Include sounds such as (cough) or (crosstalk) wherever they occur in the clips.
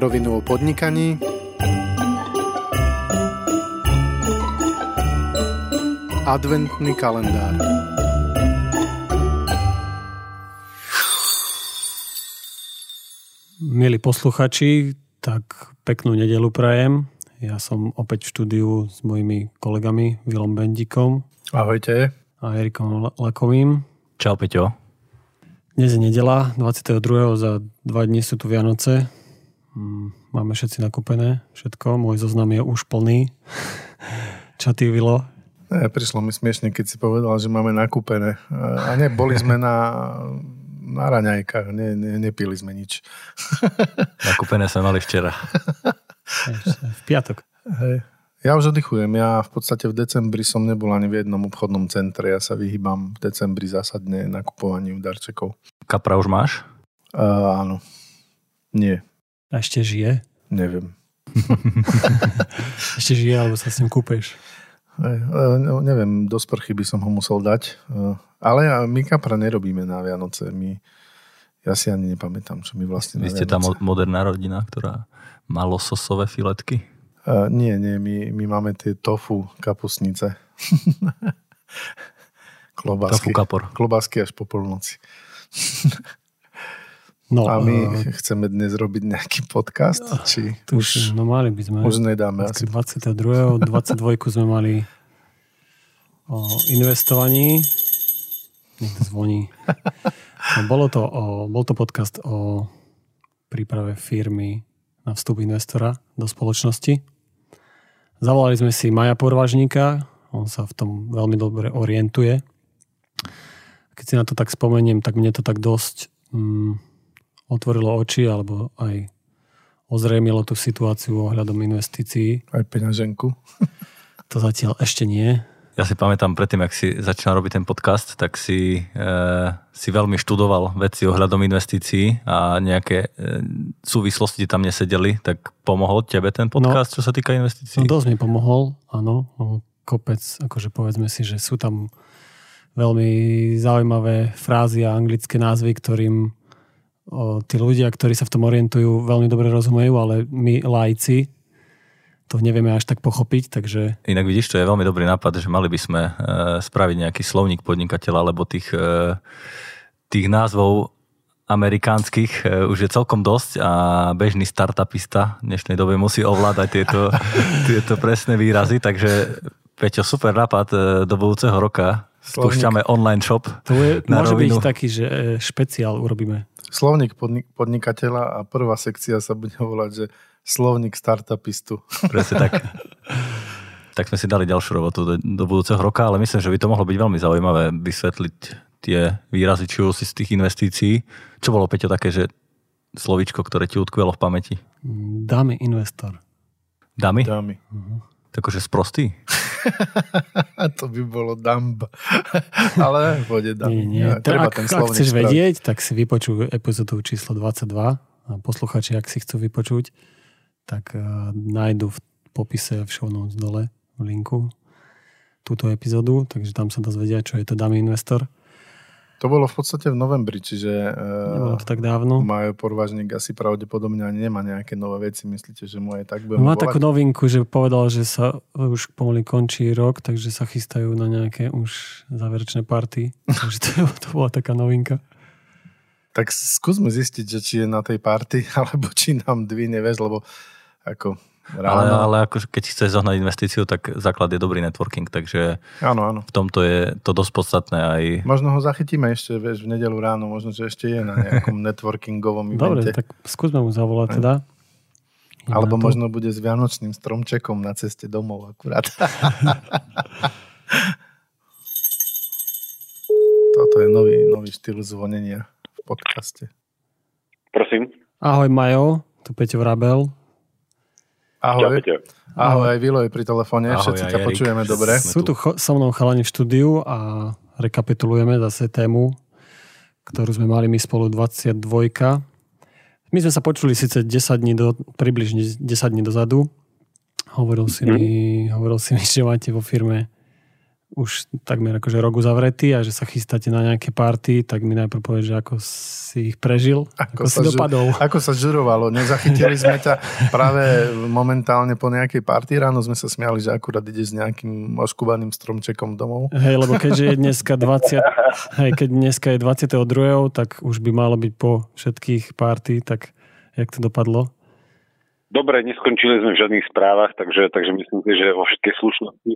Na rovinu o podnikaní Adventný kalendár Milí posluchači, tak peknú nedelu prajem. Ja som opäť v štúdiu s mojimi kolegami Vilom Bendikom Ahojte. a Erikom Lakovým. Čau Peťo. Dnes je nedela, 22. za dva dní sú tu Vianoce. Mm, Máme všetci nakúpené všetko, môj zoznam je už plný. (laughs) Čo ty, Vilo? Ne, prišlo mi smiešne, keď si povedal, že máme nakúpené. A ne, boli sme na, na raňajkách, ne, ne, nepili sme nič. (laughs) Nakúpené sme mali včera. (laughs) V piatok. Hej. Ja už oddychujem. Ja v podstate v decembri som nebol ani v jednom obchodnom centre. Ja sa vyhýbam v decembri zásadne nakupovaniu darčekov. Kapra už máš? Uh, áno. Nie, A ešte žije? neviem. (laughs) Ešte žije, alebo sa s ním kúpeš? Uh, no, neviem, do sprchy by som ho musel dať. Uh, ale ja- my kapra nerobíme na Vianoce. My, ja si ani nepamätám, čo my vlastne Vy na ste tá mo- moderná rodina, ktorá má lososové filetky? Uh, nie, nie, my, my máme tie tofu kapusnice. (laughs) Klobásky. Tofu kapor. Klobásky až po polnoci. (laughs) No, A my eh, chceme dnes robiť nejaký podcast? Či tu už, no mali by sme. už nedáme asi. 22. 22. sme mali o investovaní. Niekto zvoní. (laughs) No, bolo to o, bol to podcast o príprave firmy na vstup investora do spoločnosti. Zavolali sme si Maja Porvažníka, on sa v tom veľmi dobre orientuje. Keď si na to tak spomeniem, tak mne to tak dosť mm, otvorilo oči, alebo aj ozrejmilo tú situáciu ohľadom investícií. Aj peňaženku. To zatiaľ ešte nie. Ja si pamätám predtým, ak si začínal robiť ten podcast, tak si, e, si veľmi študoval veci ohľadom investícií a nejaké e, súvislosti tam nesedeli, tak pomohol tebe ten podcast, no, čo sa týka investícií? No dosť mi pomohol, áno. No, Kopec, akože povedzme si, že sú tam veľmi zaujímavé frázy a anglické názvy, ktorým o, tí ľudia, ktorí sa v tom orientujú, veľmi dobre rozumejú, ale my lajci to nevieme až tak pochopiť, takže Inak vidíš, to je veľmi dobrý nápad, že mali by sme e, spraviť nejaký slovník podnikateľa, lebo tých, e, tých názvov amerikánskych e, už je celkom dosť a bežný startupista v dnešnej dobe musí ovládať tieto, (laughs) tieto presné výrazy, takže Peťo, super nápad e, do budúceho roka. Slovník. Spúšťame online shop. to je, Na môže rovinu. byť taký, že e, špeciál urobíme. Slovník podnik- podnikateľa a prvá sekcia sa bude volať, že slovník startupistu. Presne tak. (laughs) tak sme si dali ďalšiu robotu do, do budúceho roka, ale myslím, že by to mohlo byť veľmi zaujímavé vysvetliť tie výrazy, či si z tých investícií. Čo bolo, Peťo, také, že slovíčko, ktoré ti utkvelo v pamäti? Dámy investor. Damy? Dámy. Takže sprostý? (laughs) A to by bolo dumb. (laughs) Ale pôjde dámy. Nie, nie. Ja, Tak, treba ak, ten ak chceš spraviť. vedieť, tak si vypočuj epizódu číslo 22 a posluchači, ak si chcú vypočuť, tak uh, nájdu v popise v show notes dole v linku túto epizódu, takže tam sa dozvedia, čo je to Dummy Investor. To bolo v podstate v novembri, čiže Nebolo uh, to tak dávno. Majo Porvažník asi pravdepodobne ani nemá nejaké nové veci. Myslíte, že mu aj tak budeme Má volať? takú novinku, že povedal, že sa už pomaly končí rok, takže sa chystajú na nejaké už záverečné party. (laughs) takže to, to bola taká novinka. Tak skúsme zistiť, že či je na tej party, (laughs) alebo či nám dvine vieš, lebo ako ráno... ale ako, keď chceš zohnať investíciu, tak základ je dobrý networking, takže Áno, áno. v tomto je to dosť podstatné aj Možno ho zachytíme ešte, vieš, v nedelu ráno, možno, že ešte je na nejakom (laughs) networkingovom Dobre, evente. tak skúsme mu zavolať teda. Idem Alebo to. možno bude s vianočným stromčekom na ceste domov akurát. (laughs) Toto je nový, nový štýl zvonenia v podcaste. Prosím. Ahoj Majo, tu Peťo Vrabel. Ahoj, Peťo. ahoj, aj Vilo je pri telefóne, Ahoj, všetci ťa Erik. počujeme dobre. Sme Sú tu tu. cho- so mnou chalani v štúdiu a rekapitulujeme zase tému, ktorú sme mali my spolu 22. My sme sa počuli síce 10 dní do, približne 10 dní dozadu. Hovoril si, mi, hovoril si mi, (laughs) že máte vo firme už takmer akože rok uzavretý a že sa chystáte na nejaké party, tak mi najprv povedz, že ako si ich prežil, ako, ako si dopadol. Žu, ako sa žurovalo. Nezachytili sme ťa práve momentálne po nejakej party. Ráno sme sa smiali, že akurát ide s nejakým oškubaným stromčekom domov. Hej, lebo keďže je dneska 20, hej, keď dneska je 22. tak už by malo byť po všetkých party, tak jak to dopadlo? Dobre, neskončili sme v žiadnych správach, takže, takže myslím si, že vo všetkej slušnosti.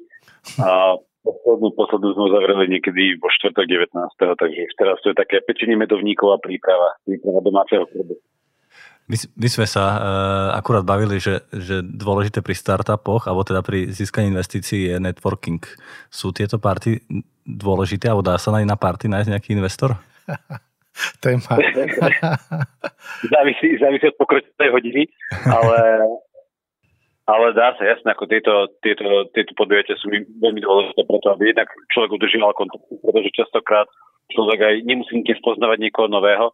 A poslednú, poslednú sme uzavreli niekedy vo štvrtok 19. Takže teraz to je také pečenie medovníkov a príprava, príprava domáceho klubu. My, my sme sa uh, akurát bavili, že, že dôležité pri startupoch, alebo teda pri získaní investícií je networking. Sú tieto party dôležité, alebo dá sa na, na party nájsť nejaký investor? (laughs) Téma. (laughs) závisí, závisí od pokročilej hodiny, ale, ale dá sa, jasné, ako tieto, tieto, tieto podujatia sú veľmi dôležité preto, aby jednak človek udržíval kontakt, pretože častokrát človek aj nemusí nikde spoznávať niekoho nového,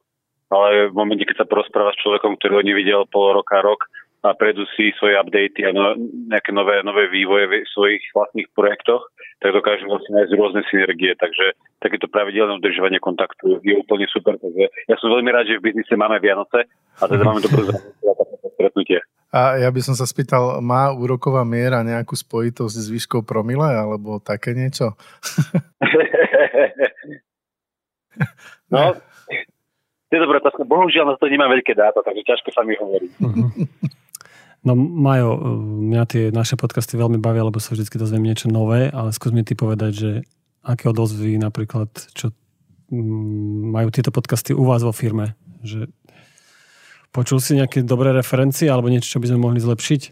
ale v momente, keď sa porozpráva s človekom, ktorý ho nevidel pol roka, rok, a prejdú si svoje updaty a no, nejaké nové, nové vývoje v svojich vlastných projektoch, tak dokážu vlastne nájsť rôzne synergie. Takže takéto pravidelné udržovanie kontaktu je úplne super. Takže ja som veľmi rád, že v biznise máme Vianoce a teda máme dobrú (laughs) stretnutie. A ja by som sa spýtal, má úroková miera nejakú spojitosť s výškou promile alebo také niečo? (laughs) no, to je dobrá otázka. Bohužiaľ na to nemá veľké dáta, takže ťažko sa mi hovorí. (laughs) No Majo, mňa tie naše podcasty veľmi bavia, lebo sa vždy dozviem niečo nové, ale skús mi ty povedať, že aké odozvy napríklad, čo mm, majú tieto podcasty u vás vo firme? Že počul si nejaké dobré referencie alebo niečo, čo by sme mohli zlepšiť?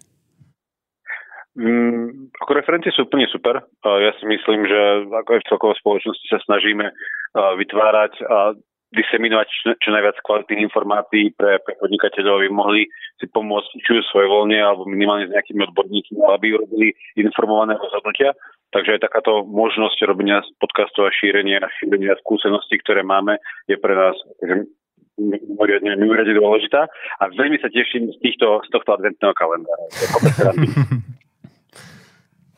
Mm, ako referencie sú úplne super. Ja si myslím, že ako aj v celkovej spoločnosti sa snažíme vytvárať diseminovať čo, čo najviac kvalitných informácií pre, pre podnikateľov, aby mohli si pomôcť či už svoje voľne alebo minimálne s nejakými odborníkmi, aby urobili informované rozhodnutia. Takže aj takáto možnosť robenia podcastov a šírenia, šírenia skúseností, ktoré máme, je pre nás mimoriadne, mimoriadne dôležitá. A veľmi sa teším z, týchto, z tohto adventného kalendára. (laughs)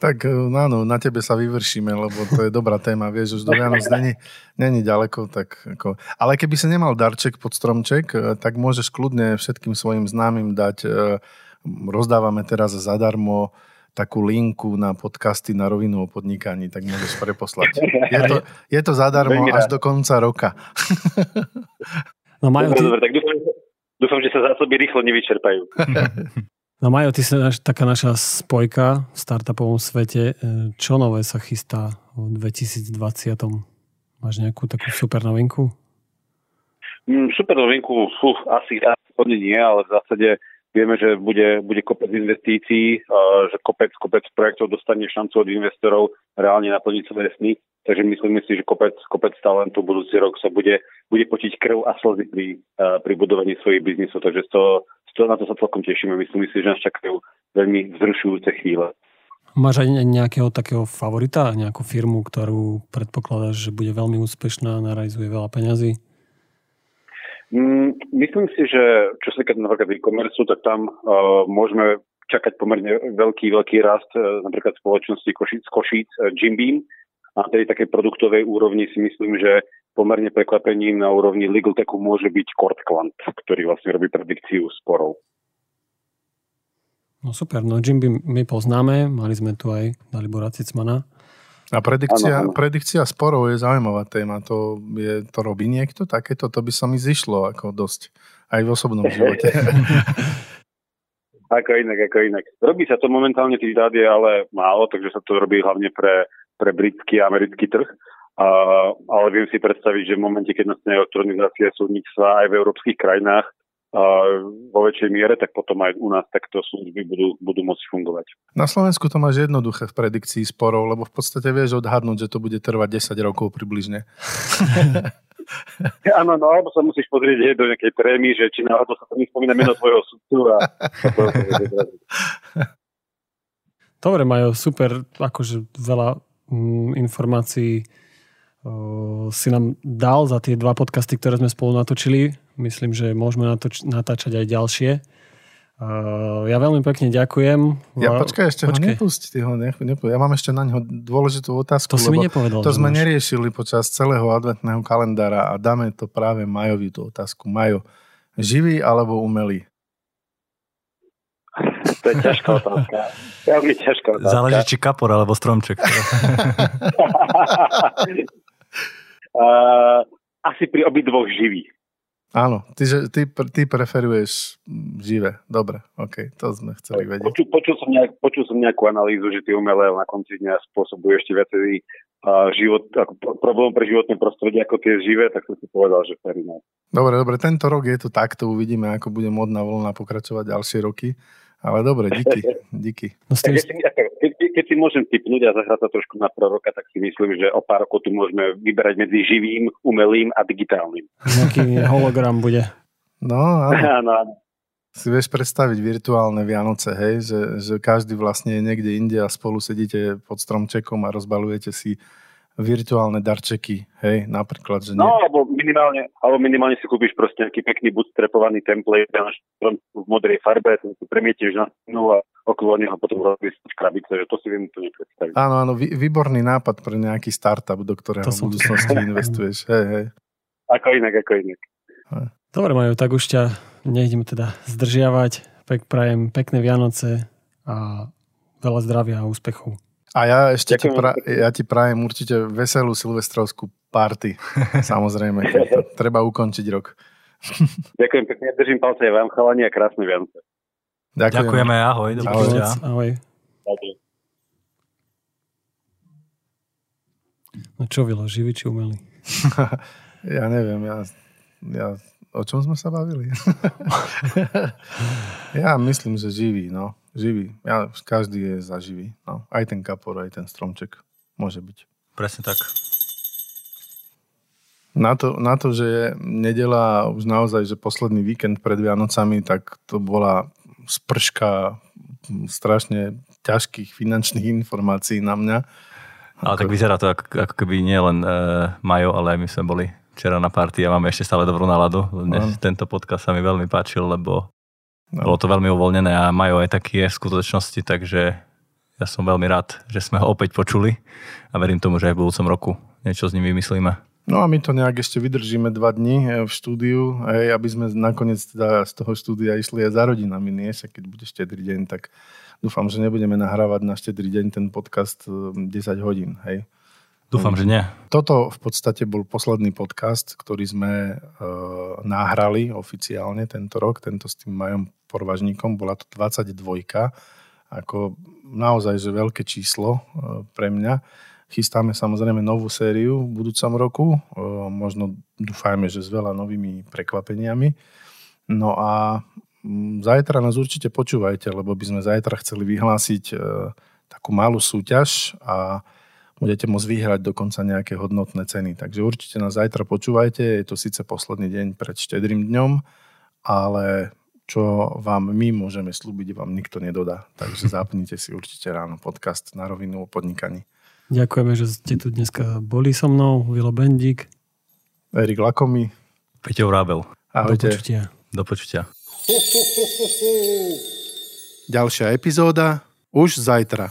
Tak e, áno, na tebe sa vyvršíme, lebo to je dobrá téma, vieš, už do Vianoc není, není ďaleko. Tak ako... Ale keby si nemal darček pod stromček, e, tak môžeš kľudne všetkým svojim známym dať, e, rozdávame teraz zadarmo takú linku na podcasty na rovinu o podnikaní, tak môžeš preposlať. Je to, je to zadarmo až do konca roka. (laughs) No majú ty... Dobre, tak dúfam, dúfam, že sa zásoby rýchlo nevyčerpajú. (laughs) No Majo, ty si naš, taká naša spojka v startupovom svete. E, čo nové sa chystá v 2020? Máš nejakú takú super novinku? Mm, super novinku, fú, asi, asi nie, ale v zásade vieme, že bude, bude kopec investícií, že kopec, kopec projektov dostane šancu od investorov reálne naplniť svoje sny. Takže myslíme si, že kopec, kopec talentu budúci rok sa bude, bude potiť krv a slzy pri, pri budovaní svojich biznisov. Takže toho, to, na to sa celkom tešíme. Myslím si, že nás čakajú veľmi vzrušujúce chvíle. Máš aj nejakého takého favorita, nejakú firmu, ktorú predpokladáš, že bude veľmi úspešná narazuje veľa peňazí? Mm, myslím si, že čo sa týka napríklad e-commerce, tak tam uh, môžeme čakať pomerne veľký, veľký rast uh, napríklad spoločnosti Košic, Košic uh, Jim Beam. A tej takej produktovej úrovni si myslím, že pomerne prekvapením na úrovni Legal Techu môže byť Courtclant, ktorý vlastne robí predikciu sporov. No super, no Jim my poznáme, mali sme tu aj Dalibora Cicmana. A predikcia, ano, ano. predikcia sporov je zaujímavá téma. To, je, to robí niekto takéto? To by sa mi zišlo ako dosť. Aj v osobnom (laughs) živote. (laughs) ako inak, ako inak. Robí sa to momentálne, tých dát je ale málo, takže sa to robí hlavne pre, pre britský a americký trh. A, ale viem si predstaviť, že v momente, keď nastane elektronizácia súdnictva aj v európskych krajinách vo väčšej miere, tak potom aj u nás takto služby budú, budú môcť fungovať. Na Slovensku to máš jednoduché v predikcii sporov, lebo v podstate vieš odhadnúť, že to bude trvať 10 rokov približne. (laughs) Áno, no, alebo sa musíš pozrieť do nejakej trémy, že či náhodou sa tam nespomína meno tvojho sudcu a... (laughs) Dobre, majú super, akože veľa mm, informácií si nám dal za tie dva podcasty, ktoré sme spolu natočili. Myslím, že môžeme natoč- natáčať aj ďalšie. Uh, ja veľmi pekne ďakujem. Ja počkaj, ešte počkaj. ho nepusť. Ty ho nech, Ja mám ešte na neho dôležitú otázku. To si mi nepovedal. to sme máš. neriešili počas celého adventného kalendára a dáme to práve Majovi tú otázku. Majo, živý alebo umelý? To je ťažká otázka. Veľmi ťažká otázka. Záleží, či kapor alebo stromček. (laughs) uh, asi pri obidvoch živý. Áno, ty, ty, ty preferuješ živé. Dobre, OK, to sme chceli vedieť. Počul, počul, som nejak, počul som nejakú analýzu, že tie umelé na konci dňa spôsobujú ešte viacej uh, život, ako pro- problém pre životné prostredie ako tie živé, tak som si povedal, že fair. Dobre, dobre, tento rok je to takto, uvidíme, ako bude modná vlna pokračovať ďalšie roky. Ale dobre, díky, díky. No s Tak tým, keď, si, keď, keď- si môžem typnúť a zahrať to trošku na proroka, tak si myslím, že o pár rokov tu môžeme vyberať medzi živým, umelým a digitálnym. nejaký (laughs) hologram bude. No, (laughs) áno. Si vieš predstaviť virtuálne Vianoce, hej? Že, že každý vlastne je niekde inde a spolu sedíte pod stromčekom a rozbalujete si virtuálne darčeky, hej? Napríklad, že nie. No, alebo minimálne, alebo minimálne si kúpiš proste nejaký pekný bootstrapovaný template na v modrej farbe, ten si premietieš na stenu a okolo neho potom robíš krabice, že to si viem úplne predstaviť. Áno, áno, vý- výborný nápad pre nejaký startup, do ktorého To v budúcnosti (laughs) investuješ. Hej, hej. Ako inak, ako inak. Dobre, Majo, tak už ťa nejdem teda zdržiavať. Pek, prajem pekné Vianoce a veľa zdravia a úspechov. A ja ešte ti, Ďakujem. pra, ja ti prajem určite veselú silvestrovskú party. (laughs) Samozrejme, treba ukončiť rok. (laughs) Ďakujem pekne, držím palce aj vám, chalani a krásne Vianoce. Ďakujem. Ďakujeme, ahoj. Do Díky Ahoj. počutia. ahoj. Ďakujem. No čo, Vilo, živý či umelý? (laughs) Ja neviem, ja, ja, o čom sme sa bavili? (laughs) ja myslím, že živý, no. Živý. Ja, každý je za živý. No. Aj ten kapor, aj ten stromček. Môže byť. Presne tak. Na to, na to, že je nedela už naozaj, že posledný víkend pred Vianocami, tak to bola sprška strašne ťažkých finančných informácií na mňa. Ale tak vyzerá to ako, ako keby nie len uh, Majo, ale aj my sme boli včera na party a máme ešte stále dobrú náladu. Dnes, Áno. tento podcast sa mi veľmi páčil, lebo No. bolo to veľmi uvoľnené a Majo aj v skutočnosti, takže ja som veľmi rád, že sme ho opäť počuli a verím tomu, že aj v budúcom roku niečo s ním vymyslíme. No a my to nejak ešte vydržíme dva dní eh, v štúdiu, hej, aby sme nakoniec teda z toho štúdia išli aj za rodinami, nie? Však keď bude štedrý deň, tak dúfam, že nebudeme nahrávať na štedrý deň ten podcast eh, 10 hodín, hej. Dúfam, že nie. Toto v podstate bol posledný podcast, ktorý sme e, nahrali oficiálne tento rok, tento s tým Majom Porvažníkom. Bola to 22, ako naozaj že veľké číslo e, pre mňa. Chystáme samozrejme novú sériu v budúcom roku, e, možno dúfajme, že s veľa novými prekvapeniami. No a mm, zajtra nás určite počúvajte, lebo by sme zajtra chceli vyhlásiť e, takú malú súťaž a budete môcť vyhrať dokonca nejaké hodnotné ceny. Takže určite nás zajtra počúvajte, je to síce posledný deň pred štedrým dňom, ale čo vám my môžeme slúbiť, vám nikto nedodá. Takže (laughs) zapnite si určite ráno podcast na rovinu o podnikaní. Ďakujeme, že ste tu dneska boli so mnou. Vilo Bendík. Erik Lakomi, Peťo Rábel. Do ahojte. počutia. Do počutia. Ďalšia epizóda už zajtra.